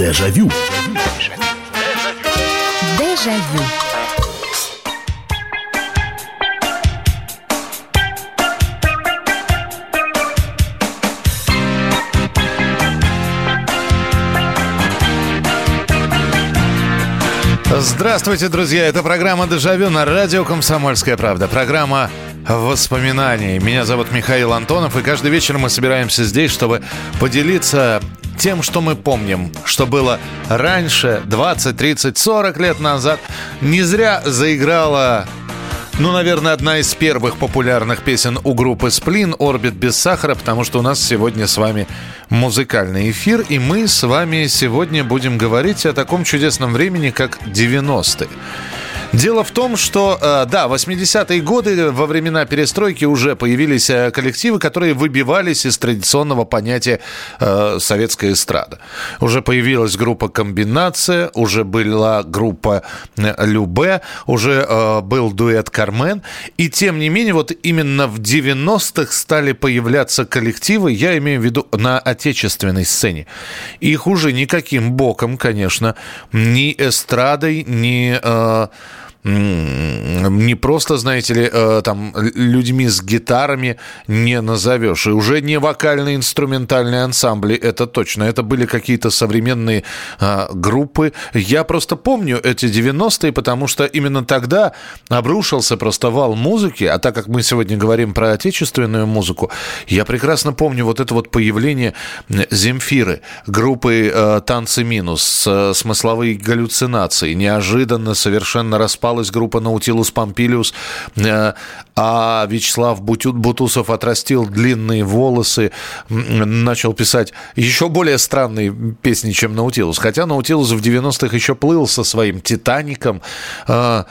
Дежавю. Дежавю. Здравствуйте, друзья! Это программа «Дежавю» на радио «Комсомольская правда». Программа воспоминаний. Меня зовут Михаил Антонов, и каждый вечер мы собираемся здесь, чтобы поделиться тем, что мы помним, что было раньше, 20, 30, 40 лет назад. Не зря заиграла ну, наверное, одна из первых популярных песен у группы «Сплин» «Орбит без сахара», потому что у нас сегодня с вами музыкальный эфир, и мы с вами сегодня будем говорить о таком чудесном времени, как 90-е. Дело в том, что, э, да, 80-е годы во времена перестройки уже появились э, коллективы, которые выбивались из традиционного понятия э, советская эстрада. Уже появилась группа «Комбинация», уже была группа «Любе», уже был дуэт «Кармен». И тем не менее, вот именно в 90-х стали появляться коллективы, я имею в виду на отечественной сцене. Их уже никаким боком, конечно, ни эстрадой, ни не просто, знаете ли, э, там людьми с гитарами не назовешь. И уже не вокальные инструментальные ансамбли, это точно. Это были какие-то современные а, группы. Я просто помню эти 90-е, потому что именно тогда обрушился просто вал музыки. А так как мы сегодня говорим про отечественную музыку, я прекрасно помню вот это вот появление Земфиры, группы э, «Танцы минус», э, смысловые галлюцинации. Неожиданно совершенно распал распалась группа Наутилус Помпилиус, э, а Вячеслав Бутусов отрастил длинные волосы, начал писать еще более странные песни, чем Наутилус. Хотя Наутилус в 90-х еще плыл со своим «Титаником», э,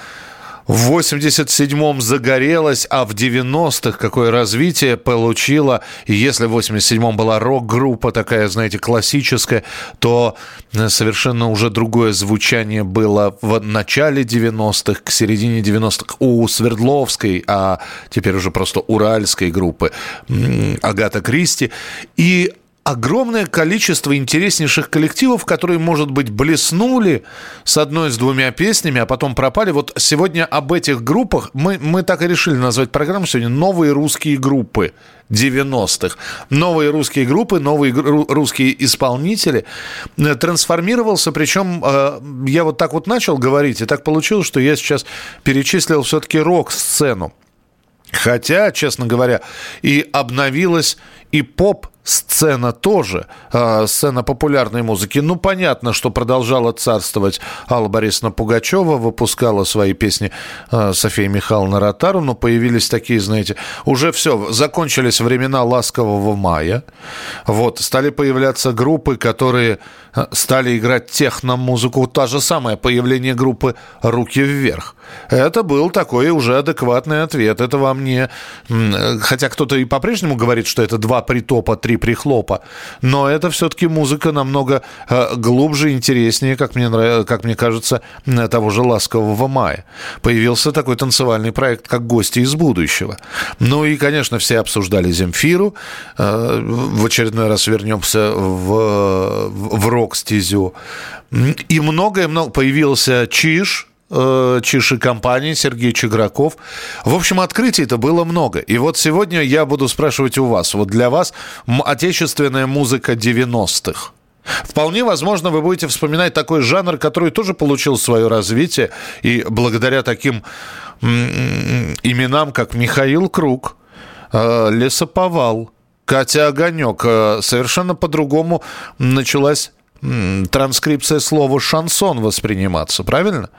в 87-м загорелась, а в 90-х какое развитие получила. И если в 87-м была рок-группа такая, знаете, классическая, то э, совершенно уже другое звучание было в начале 90-х, к середине 90-х у Свердловской, а теперь уже просто уральской группы Агата Кристи. И огромное количество интереснейших коллективов, которые, может быть, блеснули с одной, с двумя песнями, а потом пропали. Вот сегодня об этих группах мы, мы так и решили назвать программу сегодня «Новые русские группы». 90-х. Новые русские группы, новые русские исполнители. Э, трансформировался, причем э, я вот так вот начал говорить, и так получилось, что я сейчас перечислил все-таки рок-сцену. Хотя, честно говоря, и обновилась и поп сцена тоже, э, сцена популярной музыки. Ну, понятно, что продолжала царствовать Алла Борисовна Пугачева, выпускала свои песни э, София Михайловна Ротару, но появились такие, знаете, уже все, закончились времена ласкового мая. Вот, стали появляться группы, которые э, стали играть техно-музыку. Та же самое появление группы «Руки вверх». Это был такой уже адекватный ответ. Это вам не... Хотя кто-то и по-прежнему говорит, что это два притопа, три прихлопа. Но это все-таки музыка намного э, глубже, интереснее, как мне, как мне кажется, того же «Ласкового мая». Появился такой танцевальный проект, как «Гости из будущего». Ну и, конечно, все обсуждали Земфиру. Э, в очередной раз вернемся в, в рок-стезю. И многое-много появился Чиж, Чиши компании, Сергей Чиграков. В общем, открытий это было много. И вот сегодня я буду спрашивать у вас, вот для вас отечественная музыка 90-х. Вполне возможно, вы будете вспоминать такой жанр, который тоже получил свое развитие. И благодаря таким именам, как Михаил Круг, э, Лесоповал, Катя Огонек, э, совершенно по-другому началась транскрипция слова шансон восприниматься, правильно?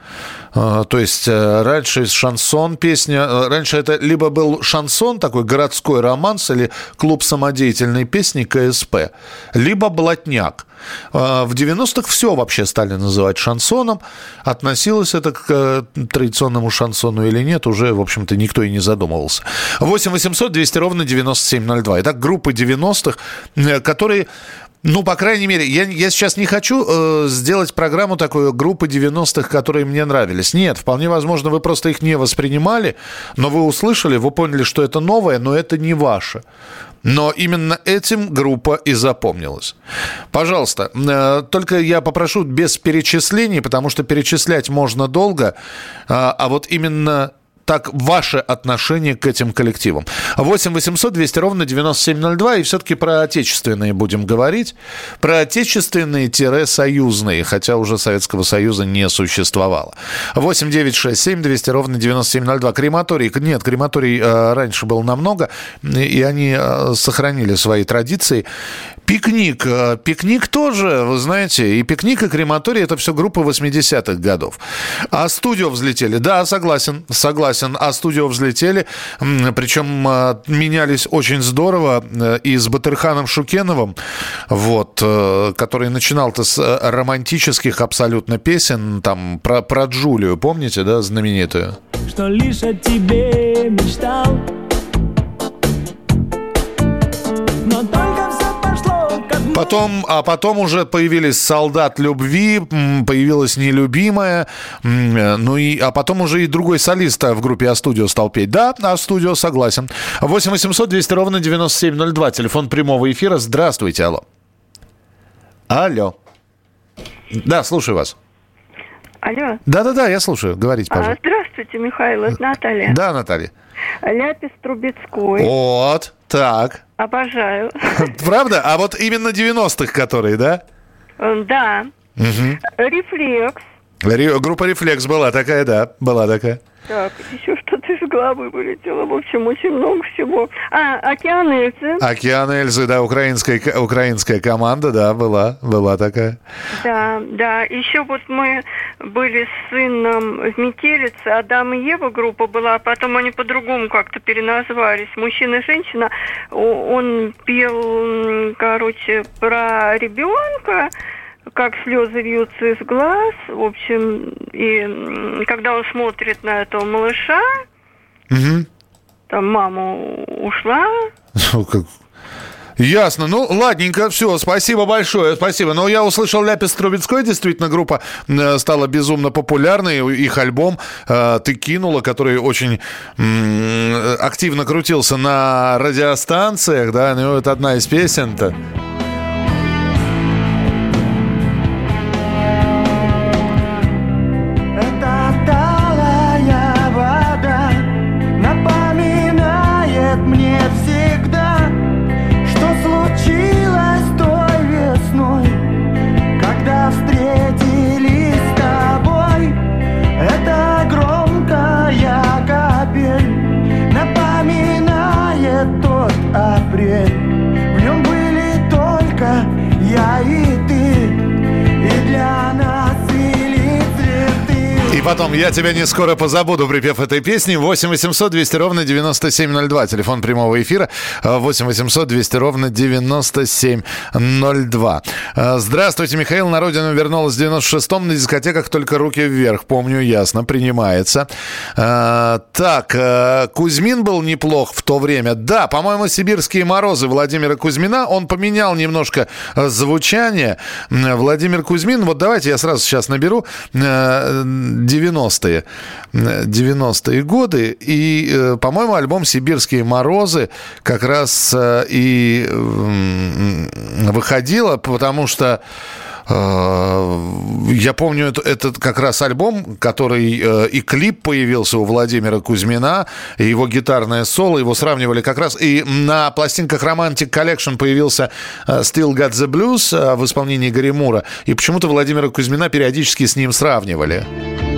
А, то есть э, раньше шансон песня, э, раньше это либо был шансон, такой городской романс или клуб самодеятельной песни КСП, либо блатняк. А, в 90-х все вообще стали называть шансоном. Относилось это к э, традиционному шансону или нет, уже, в общем-то, никто и не задумывался. 8 800 200 ровно 9702. Итак, группы 90-х, которые ну, по крайней мере, я, я сейчас не хочу э, сделать программу такой группы 90-х, которые мне нравились. Нет, вполне возможно, вы просто их не воспринимали, но вы услышали, вы поняли, что это новое, но это не ваше. Но именно этим группа и запомнилась. Пожалуйста, э, только я попрошу без перечислений, потому что перечислять можно долго, а, а вот именно так ваше отношение к этим коллективам. 8 800 200 ровно 9702. И все-таки про отечественные будем говорить. Про отечественные-союзные, хотя уже Советского Союза не существовало. 8 9 6 7 200 ровно 9702. Крематорий. Нет, крематорий э, раньше был намного. И они э, сохранили свои традиции. Пикник. Э, пикник тоже, вы знаете, и пикник, и крематорий – это все группа 80-х годов. А студио взлетели. Да, согласен, согласен. А студио взлетели, причем э, менялись очень здорово э, и с Батырханом Шукеновым, вот, который начинал-то с романтических абсолютно песен, там, про, про Джулию, помните, да, знаменитую? Что лишь о тебе мечтал, Потом, а потом уже появились солдат любви, появилась нелюбимая, ну и, а потом уже и другой солист в группе А-студио стал петь. Да, А-студио, согласен. 8 800 200 ровно 9702, телефон прямого эфира. Здравствуйте, алло. Алло. Да, слушаю вас. Алло. Да-да-да, я слушаю. Говорите, а, пожалуйста. А, здравствуйте, Михаил, это Наталья. Да, Наталья. Ляпис Трубецкой. Вот, так. Обожаю. Правда? А вот именно 90-х, которые, да? Да. Угу. Рефлекс. Группа «Рефлекс» была такая, да, была такая. Так, еще что-то из головы вылетело. В общем, очень много всего. А, «Океан Эльзы». «Океан Эльзы», да, украинская, украинская команда, да, была, была такая. Да, да. Еще вот мы были с сыном в «Метелице», Адам и Ева группа была, а потом они по-другому как-то переназвались. «Мужчина и женщина». Он пел, короче, про ребенка, как слезы льются из глаз, в общем, и когда он смотрит на этого малыша, угу. там мама ушла. Ну, как... Ясно. Ну, ладненько, все, спасибо большое, спасибо. Но я услышал Ляпис Трубецкой, действительно, группа стала безумно популярной. Их альбом э, «Ты кинула», который очень активно крутился на радиостанциях, да, ну, это одна из песен-то. «Я тебя не скоро позабуду», припев этой песни. 8 800 200 ровно 9702. Телефон прямого эфира 8 800 200 ровно 9702. Э, здравствуйте, Михаил. На родину вернулась в 96-м. На дискотеках только руки вверх. Помню, ясно. Принимается. Э, так, э, Кузьмин был неплох в то время. Да, по-моему, «Сибирские морозы» Владимира Кузьмина. Он поменял немножко звучание. Владимир Кузьмин, вот давайте я сразу сейчас наберу. 90-е, 90-е годы. И, э, по-моему, альбом «Сибирские морозы» как раз э, и выходила, потому что э, я помню этот, этот как раз альбом, который и клип появился у Владимира Кузьмина, и его гитарное соло, его сравнивали как раз. И на пластинках Romantic Collection появился Still Got the Blues в исполнении Гарри Мура. И почему-то Владимира Кузьмина периодически с ним сравнивали.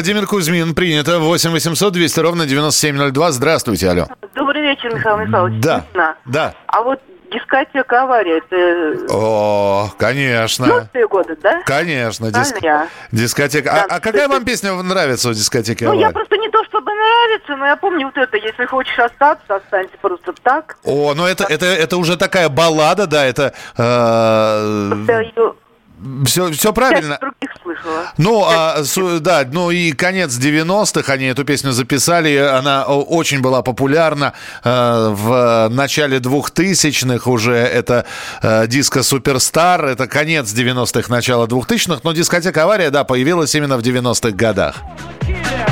Владимир Кузьмин, принято. 8 800 200 ровно 9702. Здравствуйте, алло. Добрый вечер, Михаил Михайлович. Да, да. А вот дискотека «Авария» это... О, конечно. 90-е годы, да? Конечно. Диск... Дискотека. Да, а, а какая вам песня нравится у дискотеки «Авария»? Ну, я просто не то чтобы нравится, но я помню вот это «Если хочешь остаться, останься просто так». О, ну это, это, это уже такая баллада, да, это... Э... Все, все правильно. других слышала. Ну, а, су- да, ну и конец 90-х, они эту песню записали, она очень была популярна э, в начале 2000-х уже, это э, диско Суперстар, это конец 90-х, начало 2000-х, но дискотека «Авария», да, появилась именно в 90-х годах. Диско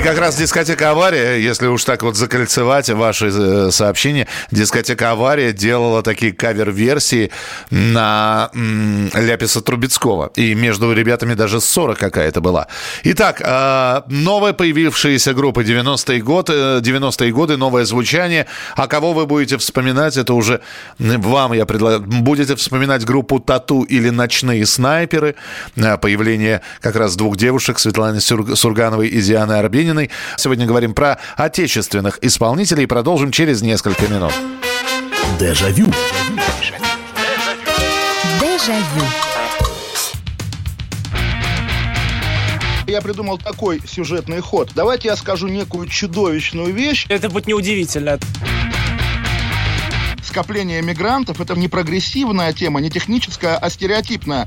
И как раз дискотека «Авария», если уж так вот закольцевать ваши э, сообщения, дискотека «Авария» делала такие кавер-версии на Ляписа Трубецкого. И между ребятами даже ссора какая-то была. Итак, э, новая появившаяся группа 90-е годы, 90-е годы, новое звучание. А кого вы будете вспоминать, это уже вам я предлагаю. Будете вспоминать группу «Тату» или «Ночные снайперы». Э, Появление как раз двух девушек, Светланы Сургановой и Дианы Арбениной. Сегодня говорим про отечественных исполнителей. Продолжим через несколько минут. Дежавю. Дежавю. Я придумал такой сюжетный ход. Давайте я скажу некую чудовищную вещь. Это будет неудивительно. Скопление мигрантов – это не прогрессивная тема, не техническая, а стереотипная.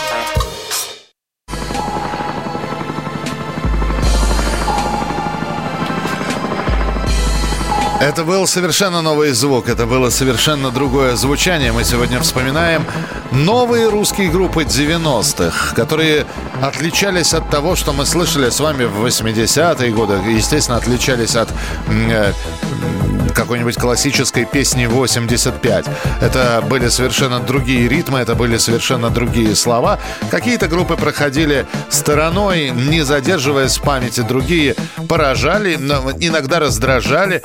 Это был совершенно новый звук, это было совершенно другое звучание. Мы сегодня вспоминаем новые русские группы 90-х, которые отличались от того, что мы слышали с вами в 80-е годы. Естественно, отличались от э, какой-нибудь классической песни 85. Это были совершенно другие ритмы, это были совершенно другие слова. Какие-то группы проходили стороной, не задерживаясь в памяти. Другие поражали, но иногда раздражали.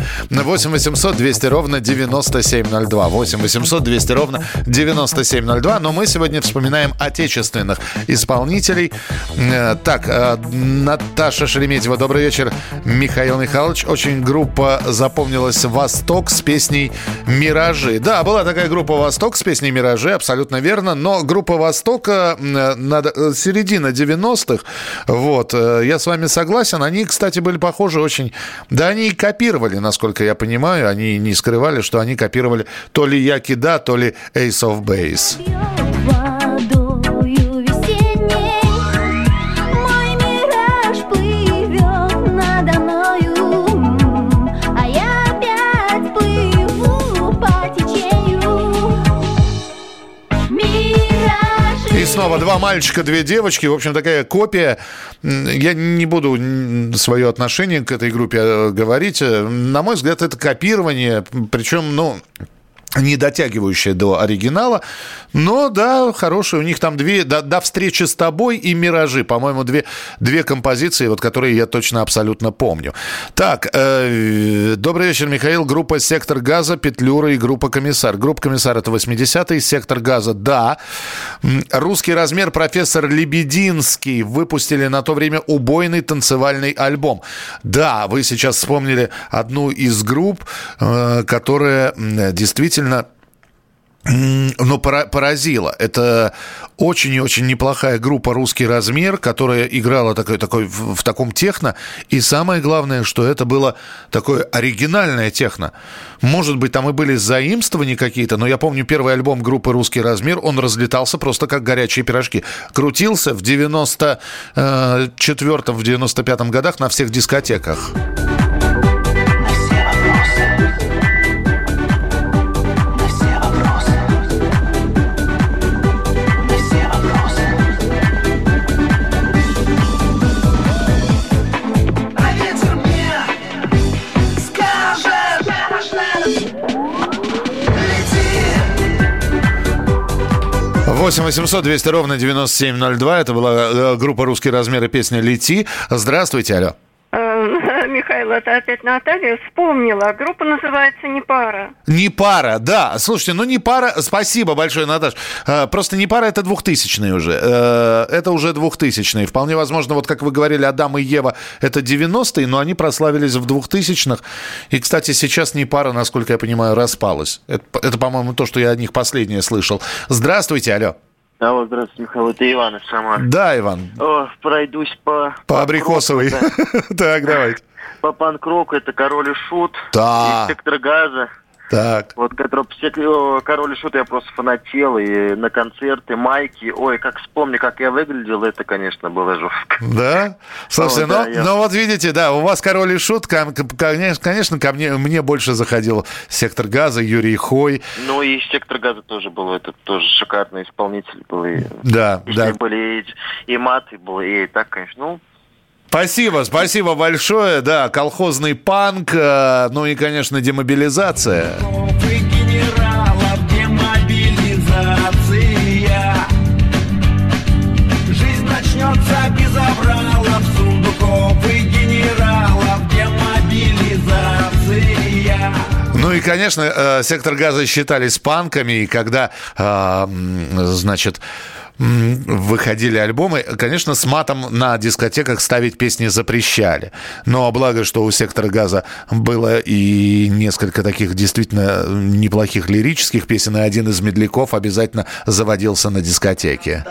8 800 200 ровно 9702. 8 800 200 ровно 9702. Но мы сегодня вспоминаем отечественных исполнителей. Э, Так, э, Наташа Шереметьева, добрый вечер. Михаил Михайлович. Очень группа запомнилась «Восток» с песней «Миражи». Да, была такая группа «Восток» с песней «Миражи», абсолютно верно. Но группа «Востока» э, надо- середина 90-х. Вот, я с вами согласен. Они, кстати, были похожи очень... Да, они и копировали, насколько я понимаю. Они не скрывали, что они копировали то ли Якида, то ли Ace of Base. Снова два мальчика, две девочки. В общем, такая копия. Я не буду свое отношение к этой группе э, говорить. Э, На мой взгляд, это копирование. Причем, ну, не дотягивающая до оригинала, но да, хорошие. У них там две, до, до встречи с тобой и «Миражи», по-моему, две, две композиции, вот которые я точно абсолютно помню. Так, э, добрый вечер, Михаил. Группа «Сектор газа», «Петлюра» и группа «Комиссар». Группа «Комиссар» — это 80-й, «Сектор газа» — да. Русский размер профессор Лебединский выпустили на то время убойный танцевальный альбом. Да, вы сейчас вспомнили одну из групп, э, которая м, действительно но пора- поразило. Это очень и очень неплохая группа «Русский размер», которая играла такой, такой, в, таком техно. И самое главное, что это было такое оригинальное техно. Может быть, там и были заимствования какие-то, но я помню первый альбом группы «Русский размер», он разлетался просто как горячие пирожки. Крутился в 94-м, в 95-м годах на всех дискотеках. 8 800 200 ровно 9702. Это была э, группа «Русский размер» и песня «Лети». Здравствуйте, алло. Это опять Наталья, вспомнила. Группа называется «Не пара». Не пара, да. Слушайте, ну не пара. Спасибо большое, Наташ. Э, Просто не пара это двухтысячные уже. Э, Это уже двухтысячные. Вполне возможно, вот как вы говорили, Адам и Ева это 90-е, но они прославились в двухтысячных. И, кстати, сейчас не пара, насколько я понимаю, распалась. Это, это, по-моему, то, что я от них последнее слышал. Здравствуйте, алло. Алло, здравствуйте, Михаил, это Иван из Самары. Да, Иван. О, пройдусь по... По абрикосовой. Так, давайте. По панк-року это Король и Шут. Да. И Сектор Газа. Так. Вот, сек- о, Король и Шут я просто фанател. И на концерты, майки. Ой, как вспомню, как я выглядел, это, конечно, было жестко. Да? Слушайте, О, да, ну, я- ну вот видите, да, у вас король и шут, ко- ко- конечно, ко мне, мне больше заходил сектор газа, Юрий Хой. Ну и Сектор Газа тоже был, это тоже шикарный исполнитель был. И, Да, и да. были и, и маты был, и так, конечно. Ну, Спасибо, спасибо большое. Да, колхозный панк, э, ну и, конечно, демобилизация. Ну и, конечно, э, сектор газа считались панками, и когда, э, значит, выходили альбомы, конечно, с матом на дискотеках ставить песни запрещали. Но благо, что у сектора газа было и несколько таких действительно неплохих лирических песен, и один из медляков обязательно заводился на дискотеке.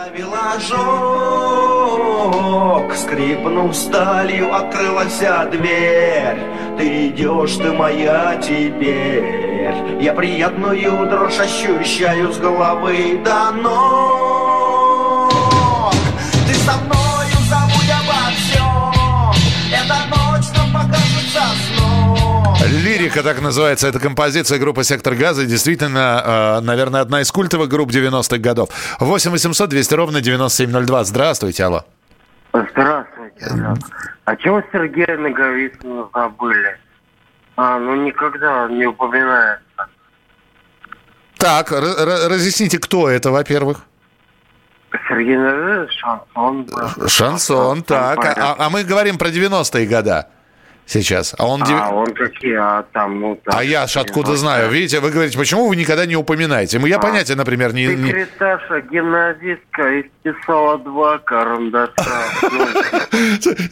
Скрипнув сталью, открылась дверь. Ты идешь, ты моя теперь. Я приятную дрожь ощущаю с головы до ног. Ты со мною забудь обо всем. Эта ночь нам покажется сном. Лирика, так называется эта композиция группы «Сектор газа». Действительно, э, наверное, одна из культовых групп 90-х годов. 8 800 200 ровно 9702. Здравствуйте, алло. Здравствуйте, Олег. А чего Сергея Наговицына забыли? А, ну никогда не упоминается. Так, разъясните, кто это, во-первых? Сергей шансон. Шансон, так. А, а- а мы говорим про 90-е года сейчас. А он... А, он какие, а там, ну там... А я ж откуда знаю? Видите, вы говорите, почему вы никогда не упоминаете? Я понятия, например, не... Секретарша, гимназистка, исписала два карандаша. Ну,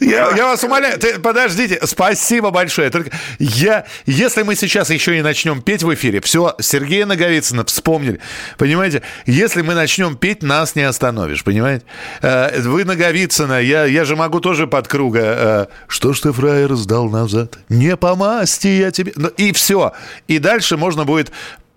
Я, вас умоляю, подождите, спасибо большое. Только я, если мы сейчас еще и начнем петь в эфире, все, Сергея Наговицына вспомнили, понимаете? Если мы начнем петь, нас не остановишь, понимаете? Э, Вы Наговицына, я, я же могу тоже под круга. э, Что ж ты, фраер, сдал назад? Не по масти я тебе... Ну, И все. И дальше можно будет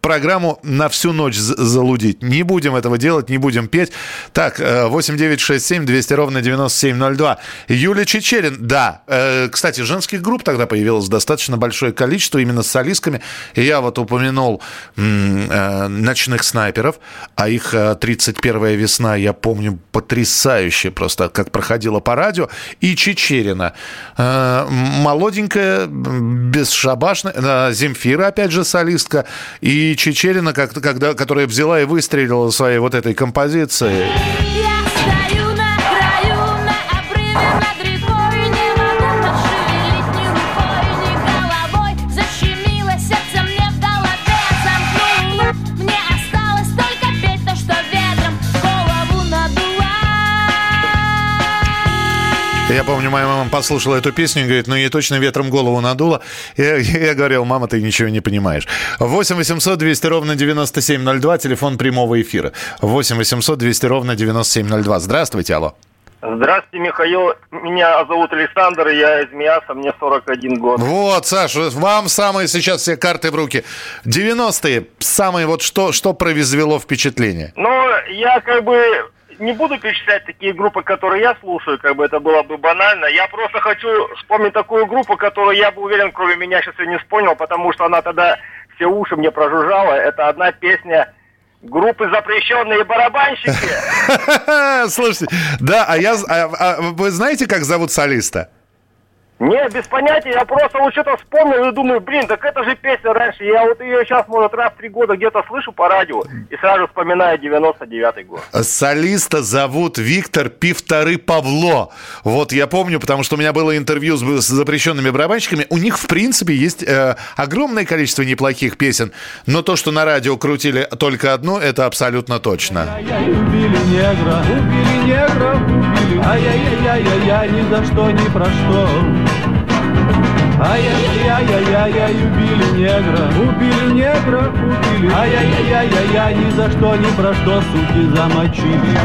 программу на всю ночь залудить. Не будем этого делать, не будем петь. Так, э, 8967 200 ровно 9702. Юлия Чечерин, да. Э, Кстати, женских групп тогда появилось достаточно большое количество, именно с солистками. Я вот упомянул э, «Ночных снайперов», а их э, 31-я весна, я помню, потрясающе просто, как проходила по радио. И Чечерина. Э, Молоденькая, бесшабашная. э, Земфира, опять же, солистка. И Чечерина, как когда, которая взяла и выстрелила своей вот этой композицией. Я помню, моя мама послушала эту песню и говорит, ну ей точно ветром голову надуло. Я, я говорил, мама, ты ничего не понимаешь. 8 800 200 ровно 9702, телефон прямого эфира. 8 800 200 ровно 9702. Здравствуйте, алло. Здравствуйте, Михаил. Меня зовут Александр, я из Миаса, мне 41 год. Вот, Саша, вам самые сейчас все карты в руки. 90-е, самые вот что, что произвело впечатление? Ну, я как бы не буду перечислять такие группы, которые я слушаю, как бы это было бы банально. Я просто хочу вспомнить такую группу, которую я бы уверен, кроме меня сейчас и не вспомнил, потому что она тогда все уши мне прожужжала. Это одна песня группы «Запрещенные барабанщики». Слушайте, да, а я, а- а вы знаете, как зовут солиста? Не, без понятия, я просто вот что-то вспомнил и думаю, блин, так это же песня раньше. Я вот ее сейчас, может, раз в три года где-то слышу по радио и сразу вспоминаю 99-й год. Солиста зовут Виктор Пивторы Павло. Вот я помню, потому что у меня было интервью с, с запрещенными барабанщиками. У них, в принципе, есть э, огромное количество неплохих песен. Но то, что на радио крутили только одну, это абсолютно точно. Убили негра, убили негра, убили. Ай-яй-яй-яй-яй, ни за что, ни про что. Ай-яй-яй-яй-яй, убили негра, убили негра, убили. Ай-яй-яй-яй-яй, ни за что, ни про что, суки замочили.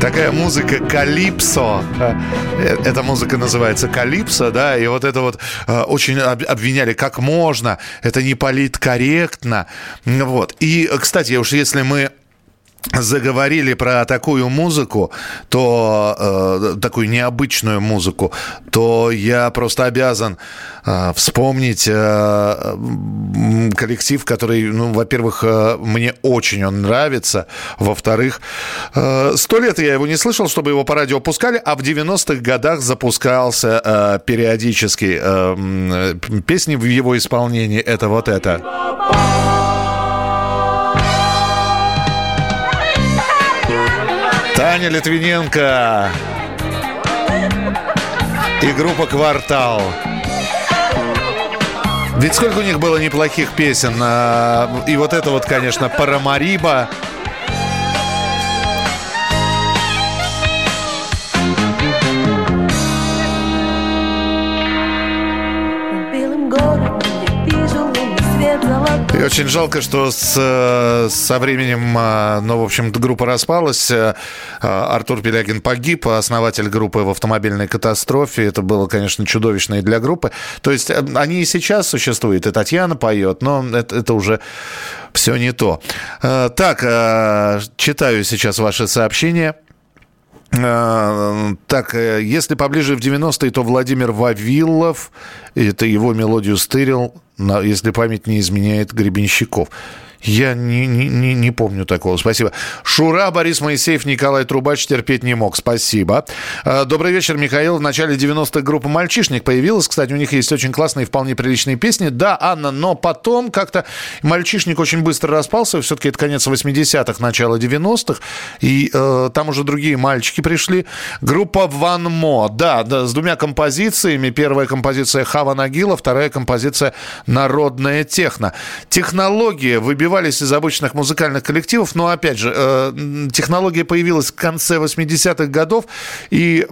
Такая музыка калипсо. Э, Эта музыка называется калипсо, да, и вот это вот э, очень об- обвиняли, как можно, это не политкорректно. Вот. И, кстати, уж если мы заговорили про такую музыку, то э, такую необычную музыку, то я просто обязан э, вспомнить э, коллектив, который, ну, во-первых, э, мне очень он нравится, во-вторых, э, сто лет я его не слышал, чтобы его по радио пускали, а в 90-х годах запускался э, периодически э, э, песни в его исполнении. Это вот это. Таня Литвиненко и группа «Квартал». Ведь сколько у них было неплохих песен. а, И вот это вот, конечно, «Парамариба». Очень жалко, что с, э, со временем, а, ну, в общем, группа распалась. Э, а, Артур Пелягин погиб, основатель группы в автомобильной катастрофе. Это было, конечно, чудовищно и для группы. То есть э, они и сейчас существуют, и Татьяна поет, но это, это уже все не то. Э, Так, э, читаю сейчас ваши сообщения. Э, Так, э, если поближе в 90-е, то Владимир Вавилов, это его мелодию стырил, если память не изменяет, Гребенщиков. Я не, не, не, помню такого. Спасибо. Шура, Борис Моисеев, Николай Трубач терпеть не мог. Спасибо. Э, Добрый вечер, Михаил. В начале 90-х группа «Мальчишник» появилась. Кстати, у них есть очень классные, вполне приличные песни. Да, Анна, но потом как-то «Мальчишник» очень быстро распался. Все-таки это конец 80-х, начало 90-х. И э, там уже другие мальчики пришли. Группа «Ван Мо». Да, да, с двумя композициями. Первая композиция «Хава Нагила», вторая композиция «Народная техно». Технологии выбивались из обычных музыкальных коллективов, но, опять же, э, технология появилась в конце 80-х годов, и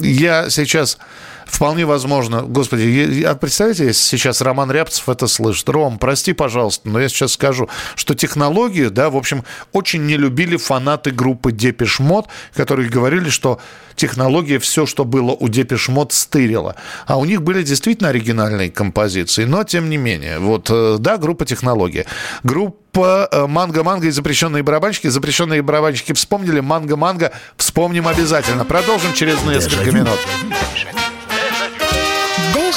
я сейчас... Вполне возможно. Господи, я- представляете, если сейчас Роман Рябцев это слышит. Ром, прости, пожалуйста, но я сейчас скажу, что технологию, да, в общем, очень не любили фанаты группы Depeche Mode, которые говорили, что технология все, что было у Depeche Mode, стырила. А у них были действительно оригинальные композиции, но тем не менее. Вот, э, да, группа технология. Группа э, Манго-Манго и запрещенные барабанщики. Запрещенные барабанщики вспомнили. Манго-Манго вспомним обязательно. Продолжим через несколько минут.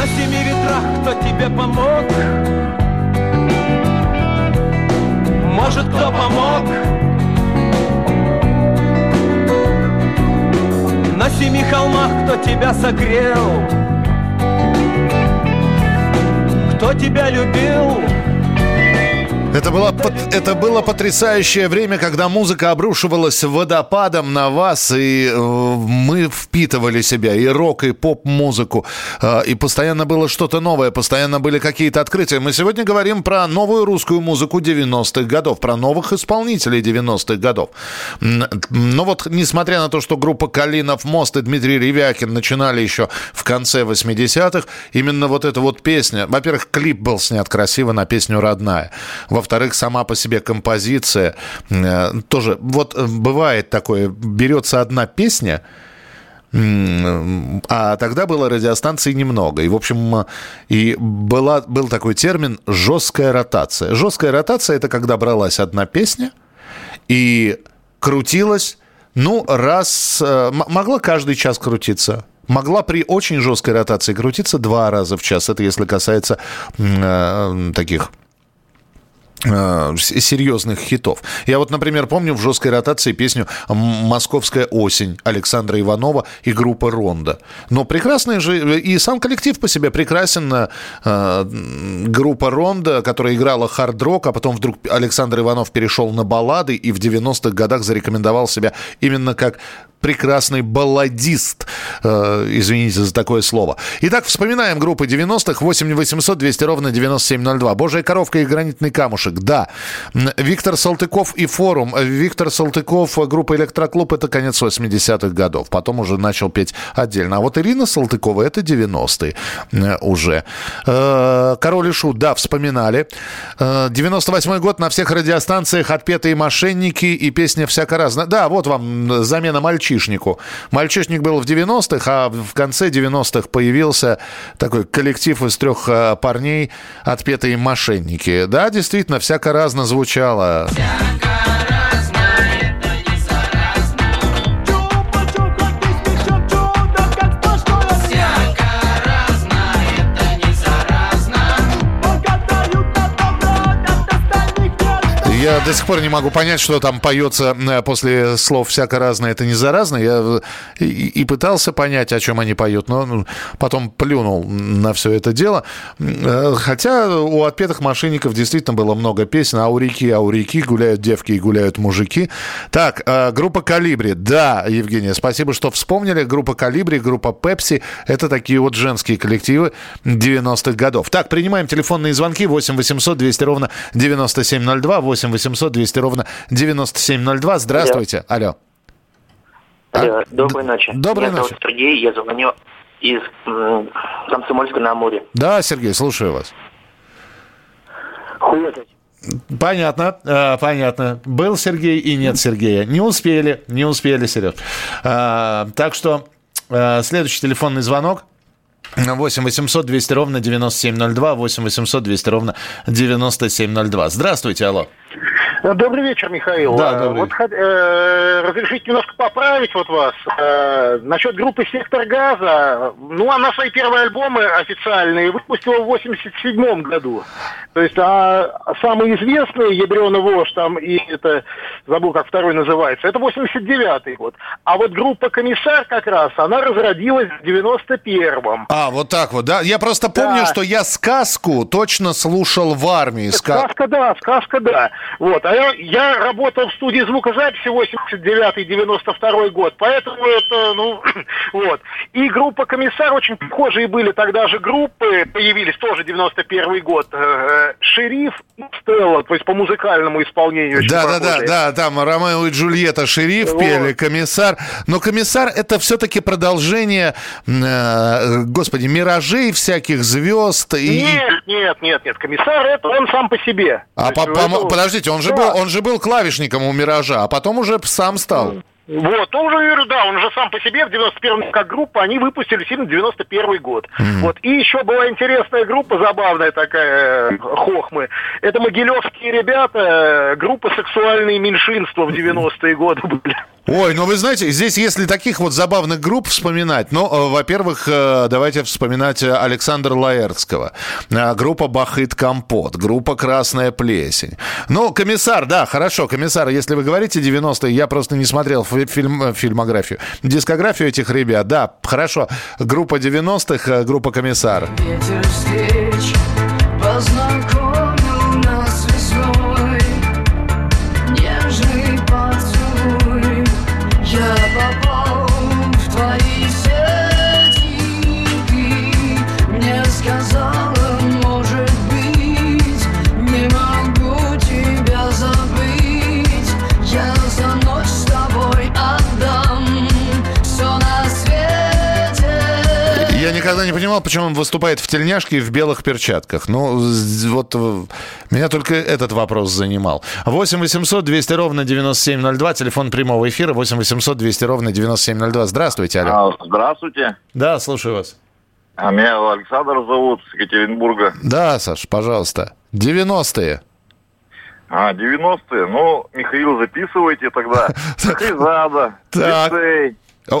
На семи ветрах кто тебе помог? Может, кто помог? На семи холмах кто тебя согрел? Кто тебя любил? Это, была, пот- это было потрясающее время, когда музыка обрушивалась водопадом на вас, и э, мы впитывали себя, и рок, и поп-музыку, э, и постоянно было что-то новое, постоянно были какие-то открытия. Мы сегодня говорим про новую русскую музыку 90-х годов, про новых исполнителей 90-х годов. Но вот, несмотря на то, что группа «Калинов мост» и Дмитрий Ревякин начинали еще в конце 80-х, именно вот эта вот песня, во-первых, клип был снят красиво на песню «Родная», во-вторых, сама по себе композиция э, тоже, вот э, бывает такое, берется одна песня, М, А тогда было радиостанций немного. И, в общем, и была, был такой термин «жесткая ротация». Жесткая ротация – это когда бралась одна песня и крутилась, ну, раз... э, Могла каждый час крутиться. Могла при очень жесткой ротации крутиться два раза в час. Это если касается э, таких э, серьезных хитов. Я вот, например, помню в жесткой ротации песню «М- «Московская осень» Александра Иванова и группы «Ронда». Но прекрасная же, и сам коллектив по себе прекрасен. э, группа «Ронда», которая играла хард-рок, а потом вдруг Александр Иванов перешел на баллады и в 90-х годах зарекомендовал себя именно как прекрасный балладист. Э, извините за такое слово. Итак, вспоминаем группы 90-х. 8 800 200 ровно 9702. «Божья коровка» и «Гранитный камушек». Да. Виктор Салтыков и «Форум». Э, Виктор Салтыков, э, группа «Электроклуб» — это конец 80-х годов. Потом уже начал петь отдельно. А вот Ирина Салтыкова — это 90-е э, уже. Э, «Король и Шут», да, вспоминали. Э, 98-й год на всех радиостанциях «Отпетые мошенники» и песня «Всяко разно». Да, вот вам замена мальчишнику. Мальчишник был в 90-х, а в конце 90-х появился такой коллектив из трех э, парней «Отпетые мошенники». Да, действительно, «Всяко разно» звучало. Я до сих пор не могу понять, что там поется э, после слов «всяко разное, это не заразно». Я э, и, пытался понять, о чем они поют, но ну, потом плюнул на все это дело. Э, Хотя у отпетых мошенников действительно было много песен. А а у реки гуляют девки и гуляют мужики. Так, группа «Калибри». Да, Евгения, спасибо, что вспомнили. Группа «Калибри», группа «Пепси». Это такие вот женские коллективы 90-х годов. Так, принимаем телефонные звонки. 8 800 200 ровно 9702. 8 800 200 ровно 9702. Здравствуйте. Алло. Алло, доброй ночи. Доброй Меня зовут ночи. Сергей, я звоню из Комсомольска на Амуре. Да, Сергей, слушаю вас. Это. Понятно, э, понятно. Был Сергей и нет Сергея. Не успели, не успели, Сереж. Э, так что э, следующий телефонный звонок. 8 800 200 ровно 9702, 8 800 200 ровно 9702. Здравствуйте, алло. Добрый вечер, Михаил. Да, Э, добрый. Вот э, разрешите немножко поправить вот вас. Э, насчет группы «Сектор газа», ну, она свои первые альбомы официальные выпустила в 87 году. То есть а, самый известный «Ябрёный вождь» там, и это, забыл, как второй называется, это 89 год. А вот группа «Комиссар» как раз, она разродилась в 91-м. А, вот так вот, да? Я просто помню, что я сказку точно слушал в армии. Ска- Сказка, да, сказка, да. Вот. А я, я работал в студии звукозаписи 89-92 год, поэтому это, ну, вот. И группа «Комиссар» очень похожие были тогда же группы, появились тоже 91 год. Э, «Шериф» и «Стелла», то есть по музыкальному исполнению. Да, да, да, да, там Ромео и Джульетта, шериф Вот. пели, комиссар. Но комиссар это все-таки продолжение, э, господи, миражей всяких звезд. И... Нет, нет, нет, нет. «Комиссар» это он сам по себе. А по- по- это- подождите, он же, Да. Был, он же был клавишником у Миража, а потом уже сам стал. Вот, он уже, говорю, да, он уже сам по себе в 91-м как группа, они выпустили фильм 91 год. Вот, и еще была интересная группа, забавная такая, э, хохмы. Это могилевские ребята, э, группа «Сексуальные меньшинства» в 90-е годы были. Ой, ну вы знаете, здесь если таких вот забавных групп вспоминать, ну, э, во-первых, э, давайте вспоминать э, Александра Лаэртского, группа Бахыт Компот, группа Красная Плесень. Ну, комиссар, да, хорошо, комиссар, если вы говорите 90-е, я просто не смотрел фи- фильм, фильмографию, дискографию этих ребят, да, хорошо, группа 90-х, э, группа Комиссар. Ветер встреч познакомил никогда никогда не понимал, почему он выступает в тельняшке и в белых перчатках. Ну, вот э, меня только этот вопрос занимал. 8 800 200 ровно 9702, телефон прямого эфира 8 800 200 ровно 9702. Здравствуйте, алло. А, Здравствуйте. Да, слушаю вас. А Меня Александр зовут, с Екатеринбурга. Да, Саш, пожалуйста. 90-е. А, 90-е. Ну, Михаил, записывайте тогда. Хризада, Так. лицей.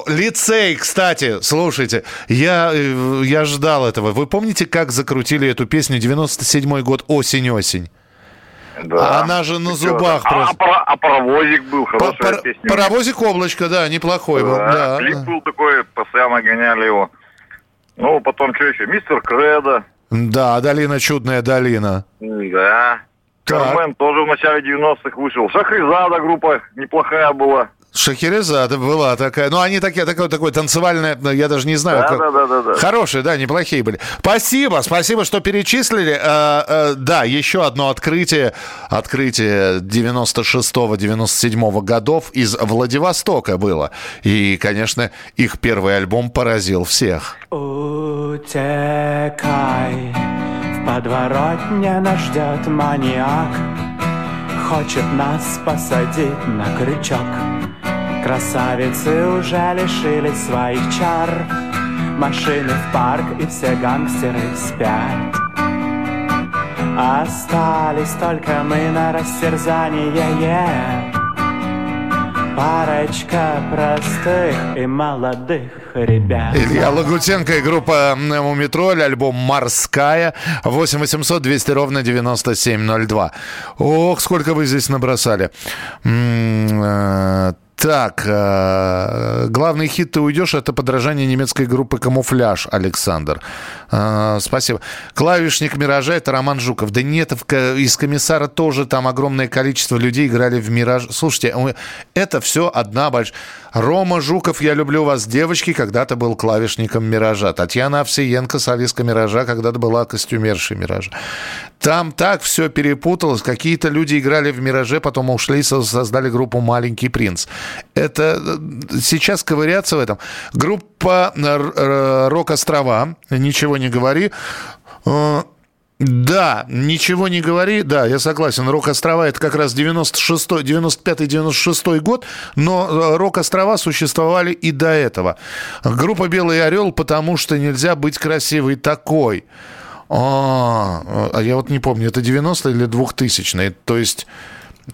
Лицей, кстати, слушайте, я, э, я ждал этого. Вы помните, как закрутили эту песню 97-й год «Осень-осень»? Да. Она же на зубах а, просто. А, а паровозик был, хорошая Пар- песня. Паровозик облачко, да, неплохой был. Да, Да, клип да. был такой, постоянно гоняли его. Ну, потом что еще? Мистер Кредо. Да, долина чудная долина. Да. Так. Кармен тоже в начале 90-х вышел. Шахризада группа неплохая была. Шахерезада была такая. Ну, они такие, такое, такое танцевальное, ну, я даже не знаю. Да, как- да, да, да, да. Хорошие, да, неплохие были. Спасибо, спасибо, что перечислили. Э, э, да, еще одно открытие. Открытие 96-97 годов из Владивостока было. И, конечно, их первый альбом поразил всех. Утекай, в подворотне нас ждет маньяк Хочет нас посадить на крючок Красавицы уже лишились своих чар Машины в парк и все гангстеры спят Остались только мы на растерзание yeah. Парочка простых и молодых ребят Илья Лагутенко и группа Мумитроль, альбом «Морская». 8 800 200 ровно 9702. Ох, сколько вы здесь набросали. Так, э, главный хит «Ты уйдешь» — это подражание немецкой группы «Камуфляж», Александр. Э, Спасибо. Клавишник «Миража» — это Роман Жуков. Да нет, из «Комиссара» тоже там огромное количество людей играли в «Мираж». Слушайте, это все одна большая... Рома Жуков, я люблю вас, девочки, когда-то был клавишником «Миража». Татьяна Овсиенко, солистка «Миража», когда-то была костюмершей «Миража». Там так все перепуталось. Какие-то люди играли в «Мираже», потом ушли, со- создали группу «Маленький принц». Это э, сейчас ковыряться в этом. Группа э, «Рок-острова», ничего не говори. Да, ничего не говори, да, я согласен. Рок-острова это как раз 96 95-96 год, но э, Рок-острова существовали и до этого. Группа Белый Орел, потому что нельзя быть красивой такой. А, а я вот не помню, это 90 или 2000 То есть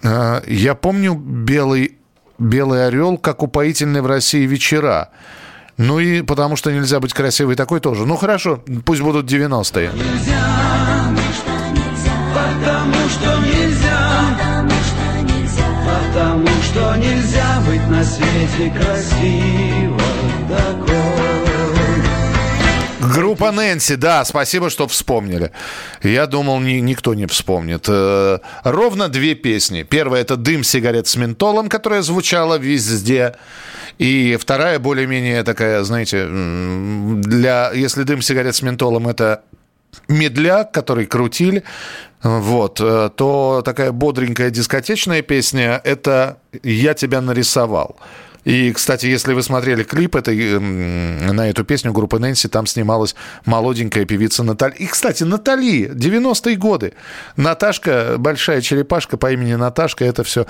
э, я помню Белый, Белый Орел как упоительный в России вечера. Ну и потому что нельзя быть красивой такой тоже. Ну хорошо, пусть будут 90-е. Потому что нельзя, потому что нельзя быть на свете красиво такой. Группа Нэнси, да, спасибо, что вспомнили. Я думал, ни- никто не вспомнит. Э, Ровно две песни. Первая это «Дым сигарет с ментолом», которая звучала везде. И вторая более-менее такая, знаете, для... Если «Дым сигарет с ментолом» это медляк, который крутили, вот, э, то такая бодренькая дискотечная песня – это «Я тебя нарисовал». И, кстати, если вы смотрели клип этой, м, на эту песню группы Нэнси, там снималась молоденькая певица Наталья. И, кстати, Натали, 90-е годы. Наташка, большая черепашка по имени Наташка, это все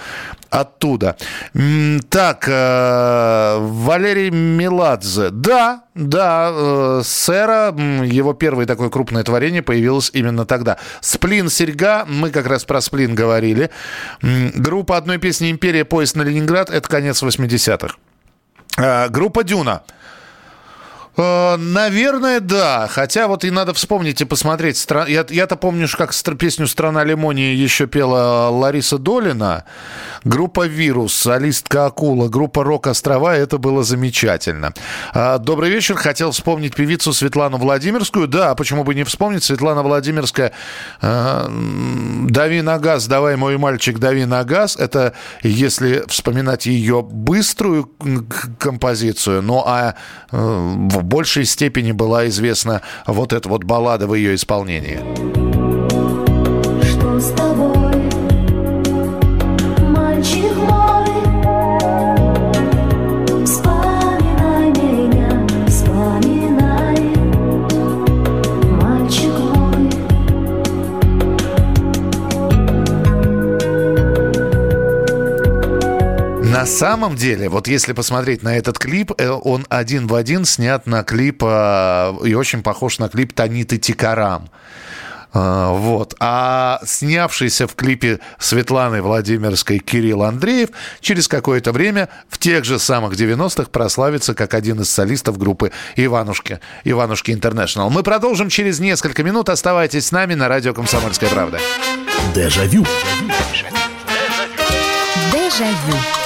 оттуда. Так, э, Валерий Меладзе. Да, да, э, Сэра, м, его первое такое крупное творение появилось именно тогда. Сплин Серьга, мы как раз про Сплин говорили. Группа одной песни «Империя. Поезд на Ленинград» — это конец 80-х. Э, Группа «Дюна». Э, Наверное, да. Хотя вот и надо вспомнить и посмотреть. Я, я-то помню, как песню «Страна лимонии» еще пела Лариса Долина. Группа «Вирус», солистка «Акула», группа «Рок Острова». Это было замечательно. А, Добрый вечер. Хотел вспомнить певицу Светлану Владимирскую. Да, а почему бы не вспомнить? Светлана Владимирская э, «Дави на газ, давай, мой мальчик, дави на газ». Это если вспоминать ее быструю композицию, ну а э, большей степени была известна вот эта вот баллада в ее исполнении. Что с тобой, самом деле, вот если посмотреть на этот клип, э, он один в один снят на клип э, и очень похож на клип Таниты Тикарам. А, Вот. А снявшийся в клипе Светланы Владимирской Кирилл Андреев через какое-то время в тех же самых 90-х прославится как один из солистов группы Иванушки, Иванушки Интернешнл. Мы продолжим через несколько минут. Оставайтесь с нами на радио «Комсомольская правда». Дежавю. Дежавю.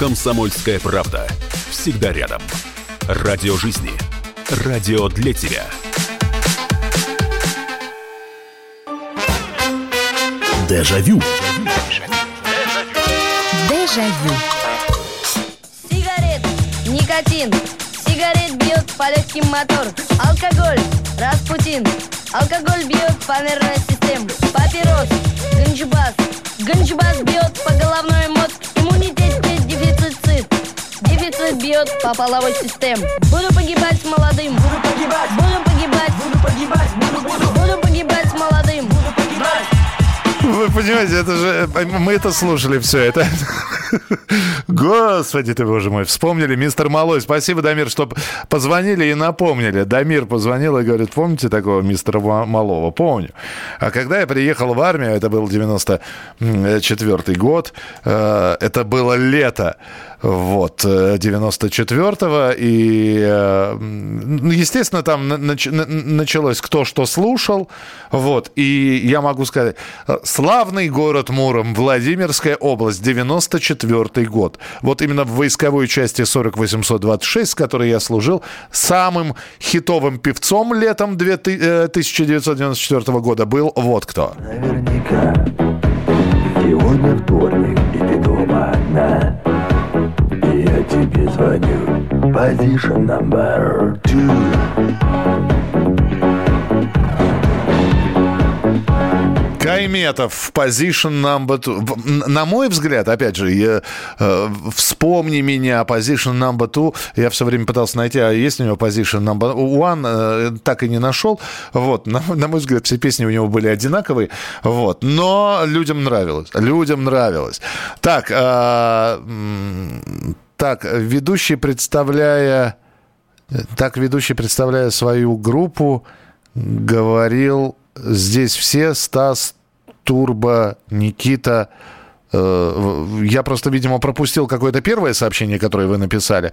«Комсомольская правда». Всегда рядом. Радио жизни. Радио для тебя. Дежавю. Дежавю. Сигарет, никотин, сигарет бьет по легким мотор, алкоголь, распутин, алкоголь бьет по нервной системе, папирос, ганджубас, ганджубас бьет по головной мозг, дефицит бьет по половой системе. Буду погибать молодым, буду погибать, буду погибать, буду погибать, буду, буду, буду погибать молодым, буду погибать. Вы понимаете, это же... Мы это слушали все это. Господи ты, боже мой, вспомнили мистер Малой. Спасибо, Дамир, что позвонили и напомнили. Дамир позвонил и говорит, помните такого мистера Ма- Малова? Помню. А когда я приехал в армию, это был 94 год, э, это было лето, вот, э, 94-го, и, э, ну, естественно, там на- нач- на- началось кто что слушал, вот, и я могу сказать, э, славный город Муром, Владимирская область, 94 год. Вот именно в войсковой части 40826, с которой я служил, самым хитовым певцом летом 2000 э, 1994 года был вот кто. Наверняка Сегодня вторник, и ты дома одна я тебе звоню Position number two Кайметов, position number two. В- На мой взгляд, опять же, я, э, вспомни меня, position number two. Я все время пытался найти, а есть у него position number one, э, так и не нашел. Вот, на, на мой взгляд, все песни у него были одинаковые. Вот, но людям нравилось, людям нравилось. Так, э, так, ведущий, представляя, так ведущий, представляя свою группу, говорил здесь все Стас, Турбо, Никита. Э, Я просто, видимо, пропустил какое-то первое сообщение, которое вы написали.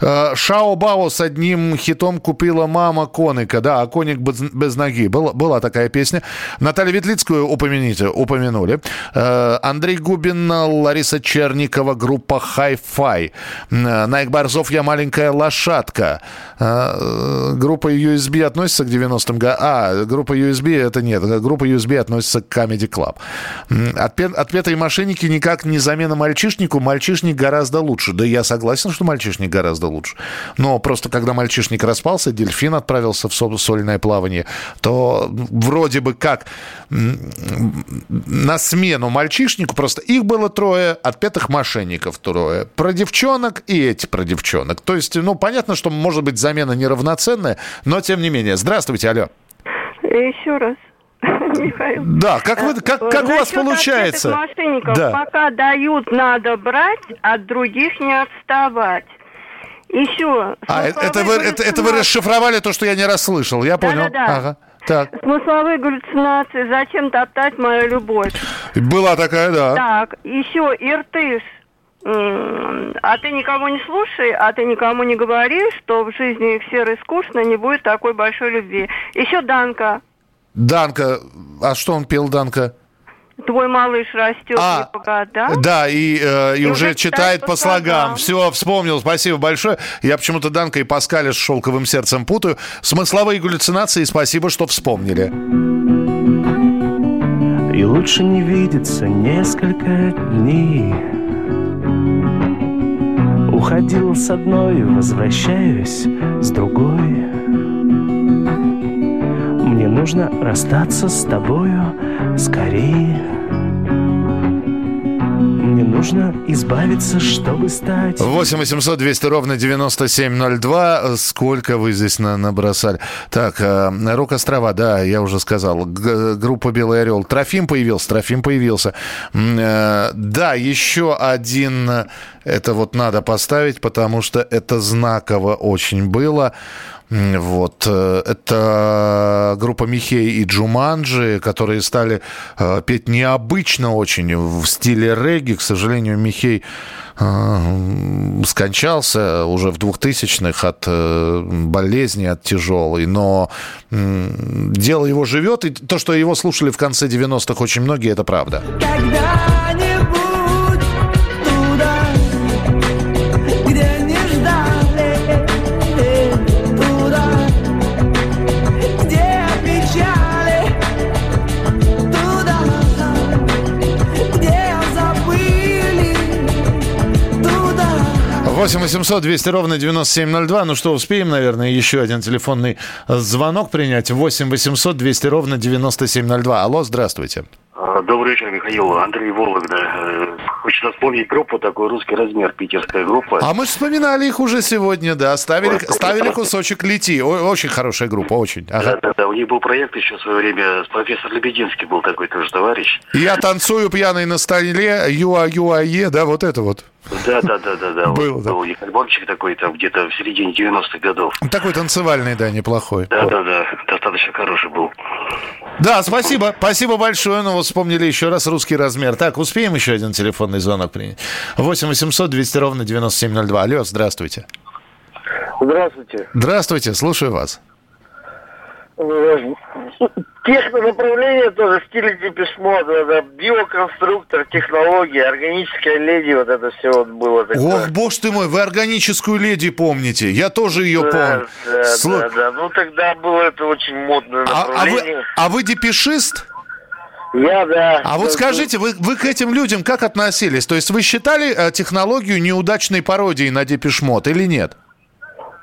Э, Шао Бао с одним хитом купила мама Коника. Да, а Коник без, ноги. Была, была такая песня. Наталью Ветлицкую упомяните, упомянули. Э, Андрей Губин, Лариса Черникова, группа Hi-Fi. Найк Борзов, Я маленькая лошадка. Группа USB относится к 90-м годам. А, группа USB это нет. Группа USB относится к Comedy Club. Отпетые мошенники никак не замена мальчишнику. Мальчишник гораздо лучше. Да я согласен, что мальчишник гораздо лучше. Но просто когда мальчишник распался, дельфин отправился в со- сольное плавание, то вроде бы как на смену мальчишнику просто их было трое, отпетых мошенников трое. Про девчонок и эти про девчонок. То есть, ну, понятно, что может быть замена неравноценная, но тем не менее. Здравствуйте, алло. Еще раз. Михаил. Да, как, вы, как, как у вас получается? мошенников. Да. Пока дают, надо брать, от других не отставать. Еще. А, э- это вы, это, это вы расшифровали то, что я не расслышал. Я понял. Да-да-да. Ага. Так. Смысловые галлюцинации. Зачем топтать мою любовь? Была такая, да. Так, еще Иртыш. А ты никого не слушай, а ты никому не говори, что в жизни их серой скучно, не будет такой большой любви. Еще Данка. Данка. А что он пел, Данка? Твой малыш растет А, не по годам. Да, и, э, и, И уже уже читает по слогам. слогам. Все, вспомнил. Спасибо большое. Я почему-то Данка и Паскаля с шелковым сердцем путаю. Смысловые галлюцинации. Спасибо, что вспомнили. И лучше не видеться несколько дней Уходил с одной, возвращаюсь с другой Нужно расстаться с тобою скорее Мне нужно избавиться, чтобы стать 8 800 200 ровно 9702. Сколько вы здесь на, набросали? Так, э, Рок-острова, да, я уже сказал. Г- группа «Белый орел». Трофим появился, Трофим появился. Э, да, еще один, э, это вот надо поставить, потому что это знаково очень было. Вот. э, Это группа Михей и Джуманджи, которые стали э, петь необычно очень в стиле регги. К сожалению, Михей э, скончался уже в 2000-х от болезни, от тяжелой. Но дело его живет, и то, что его слушали в конце 90-х очень многие, это правда. Когда-нибудь 8 800 200 ровно 9702. Ну что, успеем, наверное, еще один телефонный звонок принять. 8 800 200 ровно 9702. Алло, здравствуйте. А, Добрый вечер, Михаил. Андрей Вологда. Э, Хочется вспомнить группу, такой русский размер, питерская группа. А мы же вспоминали их уже сегодня, да. Ставили, ставили кусочек «Лети». Очень хорошая группа, очень. Ага. Да-да-да, у них был проект еще в свое время, с профессор Лебединский был такой тоже товарищ. Я танцую пьяный на столе, юа юа е, да, вот это вот. Да-да-да-да-да. Был, Вот да. Был у них альбомчик такой там где-то в середине 90-х годов. Такой танцевальный, да, неплохой. Да-да-да, достаточно хороший был. Да, спасибо. Спасибо большое. Ну вот вспомнили еще раз русский размер. Так, успеем еще один телефонный звонок принять. 8 800 200 ровно 9702. Алло, здравствуйте. Здравствуйте. Здравствуйте, слушаю вас. Технонаправление тоже в стиле депешмот, это биоконструктор, технологии, органическая леди, вот это все вот было такое. Ох, боже ты мой, вы органическую леди помните. Я тоже ее да, помню. Да, Слу- да, да. Ну тогда было это очень модное А, а вы, направление. а вы депешист? Я, да. А вот Да, скажите, вы, вы к этим людям как относились? То есть вы считали э, технологию неудачной пародией на депешмот или нет?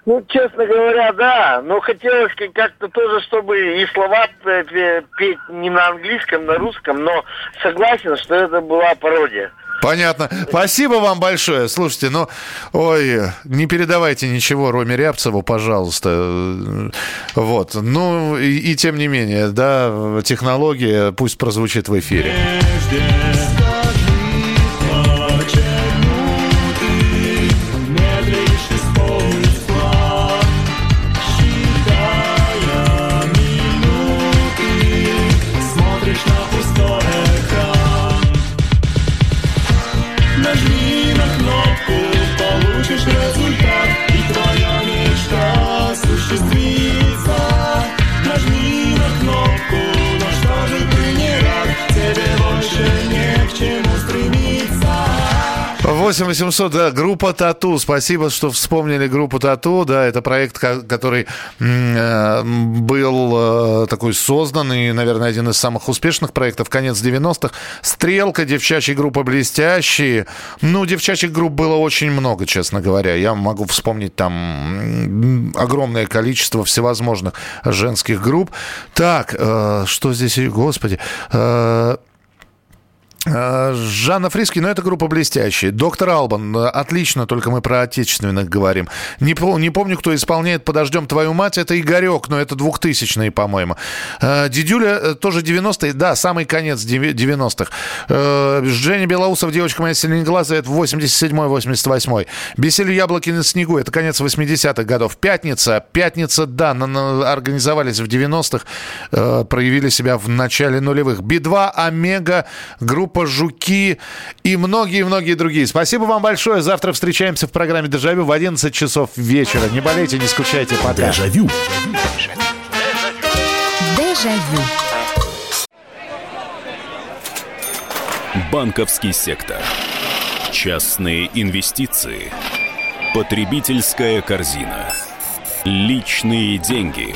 Ну, честно говоря, да. Но хотелось как- как-то тоже, чтобы и слова петь не на английском, на русском, но согласен, что это была пародия. Понятно. Спасибо вам большое. Слушайте, ну, ой, не передавайте ничего Роме Рябцеву, пожалуйста. Вот. Ну, и, и тем не менее, да, технология пусть прозвучит в эфире. Медлишь 8 800, да, группа Тату. Спасибо, что вспомнили группу Тату. Да, это проект, ко- который э, был э, такой создан и, наверное, один из самых успешных проектов конец 90-х. Стрелка, девчачья группа «Блестящие». Ну, девчачьих групп было очень много, честно говоря. Я могу вспомнить там огромное количество всевозможных женских групп. Так, э, что здесь, господи... Э, Жанна Фриски, ну это группа блестящая. Доктор Албан, э, отлично, только мы про отечественных говорим. Не, не помню, кто исполняет «Подождем твою мать», это Игорек, но это 2000-е, по-моему. Э, Дидюля э, тоже 90-е, да, самый конец деви- 90-х. Э, Женя Белоусов, девочка моя синеглазая, это 87-88. Бесели яблоки на снегу, это конец 80-х годов. Пятница, пятница, да, на- на- организовались в 90-х, э, проявили себя в начале нулевых. Би-2, Омега, группа Жуки и многие-многие другие. Спасибо вам большое. Завтра встречаемся в программе «Дежавю» в 11 часов вечера. Не болейте, не скучайте. Пока. Дежавю. Дежавю. Банковский сектор. Частные инвестиции. Потребительская корзина. Личные деньги.